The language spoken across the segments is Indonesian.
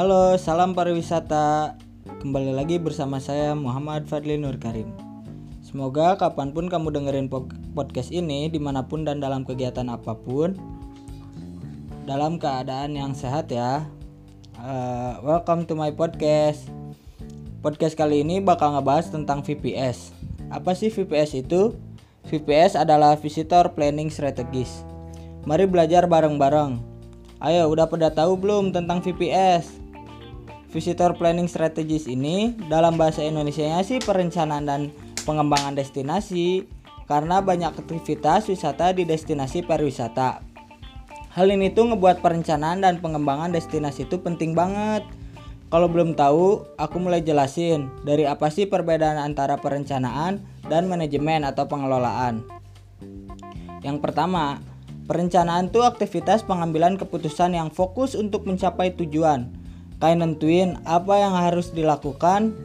Halo, salam pariwisata. Kembali lagi bersama saya Muhammad Fadli Nur Karim. Semoga kapan pun kamu dengerin podcast ini, di mana pun dan dalam kegiatan apa pun, dalam keadaan yang sehat ya. Uh, welcome to my podcast. Podcast kali ini bakal ngebahas tentang VPS. Apa sih VPS itu? VPS adalah Visitor Planning Strategis. Mari belajar bareng-bareng. Ayo, udah pada tahu belum tentang VPS? Visitor Planning Strategis ini dalam bahasa Indonesia sih perencanaan dan pengembangan destinasi karena banyak aktivitas wisata di destinasi pariwisata. Hal ini tuh ngebuat perencanaan dan pengembangan destinasi itu penting banget. Kalau belum tahu, aku mulai jelasin dari apa sih perbedaan antara perencanaan dan manajemen atau pengelolaan. Yang pertama, Perencanaan tuh aktivitas pengambilan keputusan yang fokus untuk mencapai tujuan. Kayak nentuin apa yang harus dilakukan,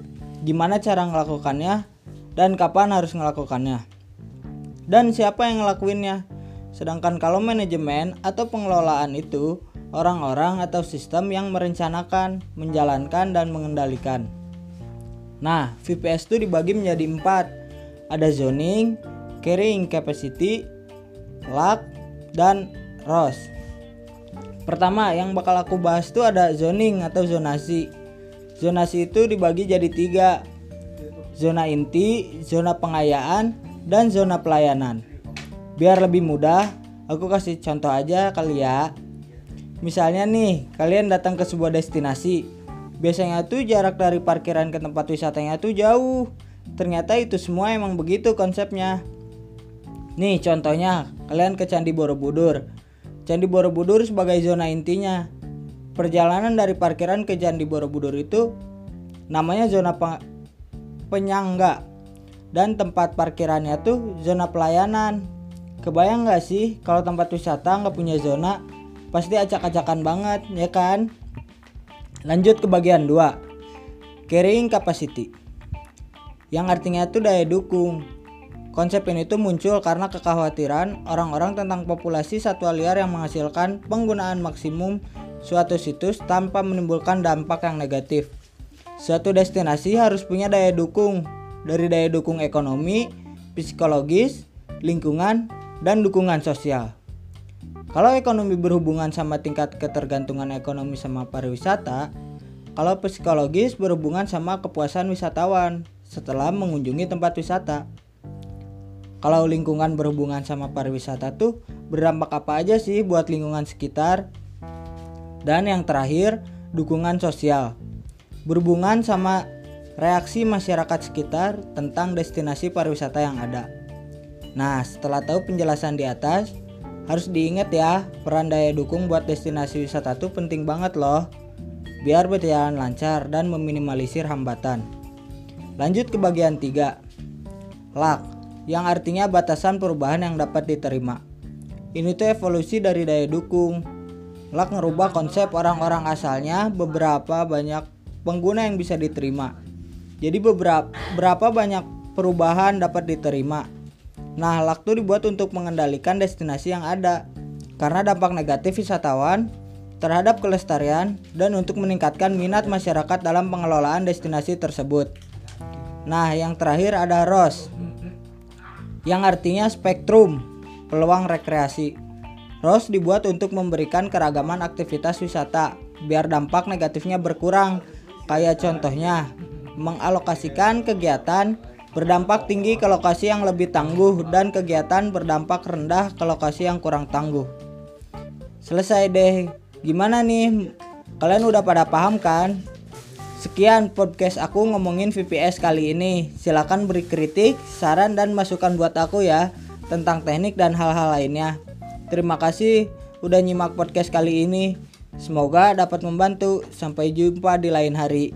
gimana cara ngelakukannya, dan kapan harus ngelakukannya. Dan siapa yang ngelakuinnya. Sedangkan kalau manajemen atau pengelolaan itu orang-orang atau sistem yang merencanakan, menjalankan, dan mengendalikan. Nah, VPS itu dibagi menjadi empat. Ada zoning, carrying capacity, luck, dan ROS. Pertama yang bakal aku bahas itu ada zoning atau zonasi. Zonasi itu dibagi jadi tiga. Zona inti, zona pengayaan, dan zona pelayanan. Biar lebih mudah, aku kasih contoh aja kali ya. Misalnya nih, kalian datang ke sebuah destinasi. Biasanya tuh jarak dari parkiran ke tempat wisatanya tuh jauh. Ternyata itu semua emang begitu konsepnya. Nih contohnya kalian ke Candi Borobudur. Candi Borobudur sebagai zona intinya. Perjalanan dari parkiran ke Candi Borobudur itu namanya zona pe penyangga dan tempat parkirannya tuh zona pelayanan. Kebayang nggak sih kalau tempat wisata nggak punya zona pasti acak-acakan banget ya kan? Lanjut ke bagian 2 Carrying capacity Yang artinya tuh daya dukung Konsep ini tuh muncul karena kekhawatiran orang-orang tentang populasi satwa liar yang menghasilkan penggunaan maksimum suatu situs tanpa menimbulkan dampak yang negatif. Suatu destinasi harus punya daya dukung dari daya dukung ekonomi, psikologis, lingkungan, dan dukungan sosial. Kalau ekonomi berhubungan sama tingkat ketergantungan ekonomi sama pariwisata, kalau psikologis berhubungan sama kepuasan wisatawan setelah mengunjungi tempat wisata. Kalau lingkungan berhubungan sama pariwisata tuh berdampak apa aja sih buat lingkungan sekitar? Dan yang terakhir, dukungan sosial. Berhubungan sama reaksi masyarakat sekitar tentang destinasi pariwisata yang ada. Nah, setelah tahu penjelasan di atas, harus diingat ya, peran daya dukung buat destinasi wisata tuh penting banget loh. Biar berjalan lancar dan meminimalisir hambatan. Lanjut ke bagian 3. Luck yang artinya batasan perubahan yang dapat diterima. Ini tuh evolusi dari daya dukung. Lak ngerubah konsep orang-orang asalnya beberapa banyak pengguna yang bisa diterima. Jadi beberapa berapa banyak perubahan dapat diterima. Nah, lak tuh dibuat untuk mengendalikan destinasi yang ada. Karena dampak negatif wisatawan terhadap kelestarian dan untuk meningkatkan minat masyarakat dalam pengelolaan destinasi tersebut. Nah, yang terakhir ada ROS yang artinya spektrum peluang rekreasi. ROS dibuat untuk memberikan keragaman aktivitas wisata biar dampak negatifnya berkurang. Kayak contohnya, mengalokasikan kegiatan berdampak tinggi ke lokasi yang lebih tangguh dan kegiatan berdampak rendah ke lokasi yang kurang tangguh. Selesai deh. Gimana nih? Kalian udah pada paham kan? Sekian podcast aku ngomongin VPS kali ini. Silahkan beri kritik, saran, dan masukan buat aku ya tentang teknik dan hal-hal lainnya. Terima kasih udah nyimak podcast kali ini. Semoga dapat membantu. Sampai jumpa di lain hari.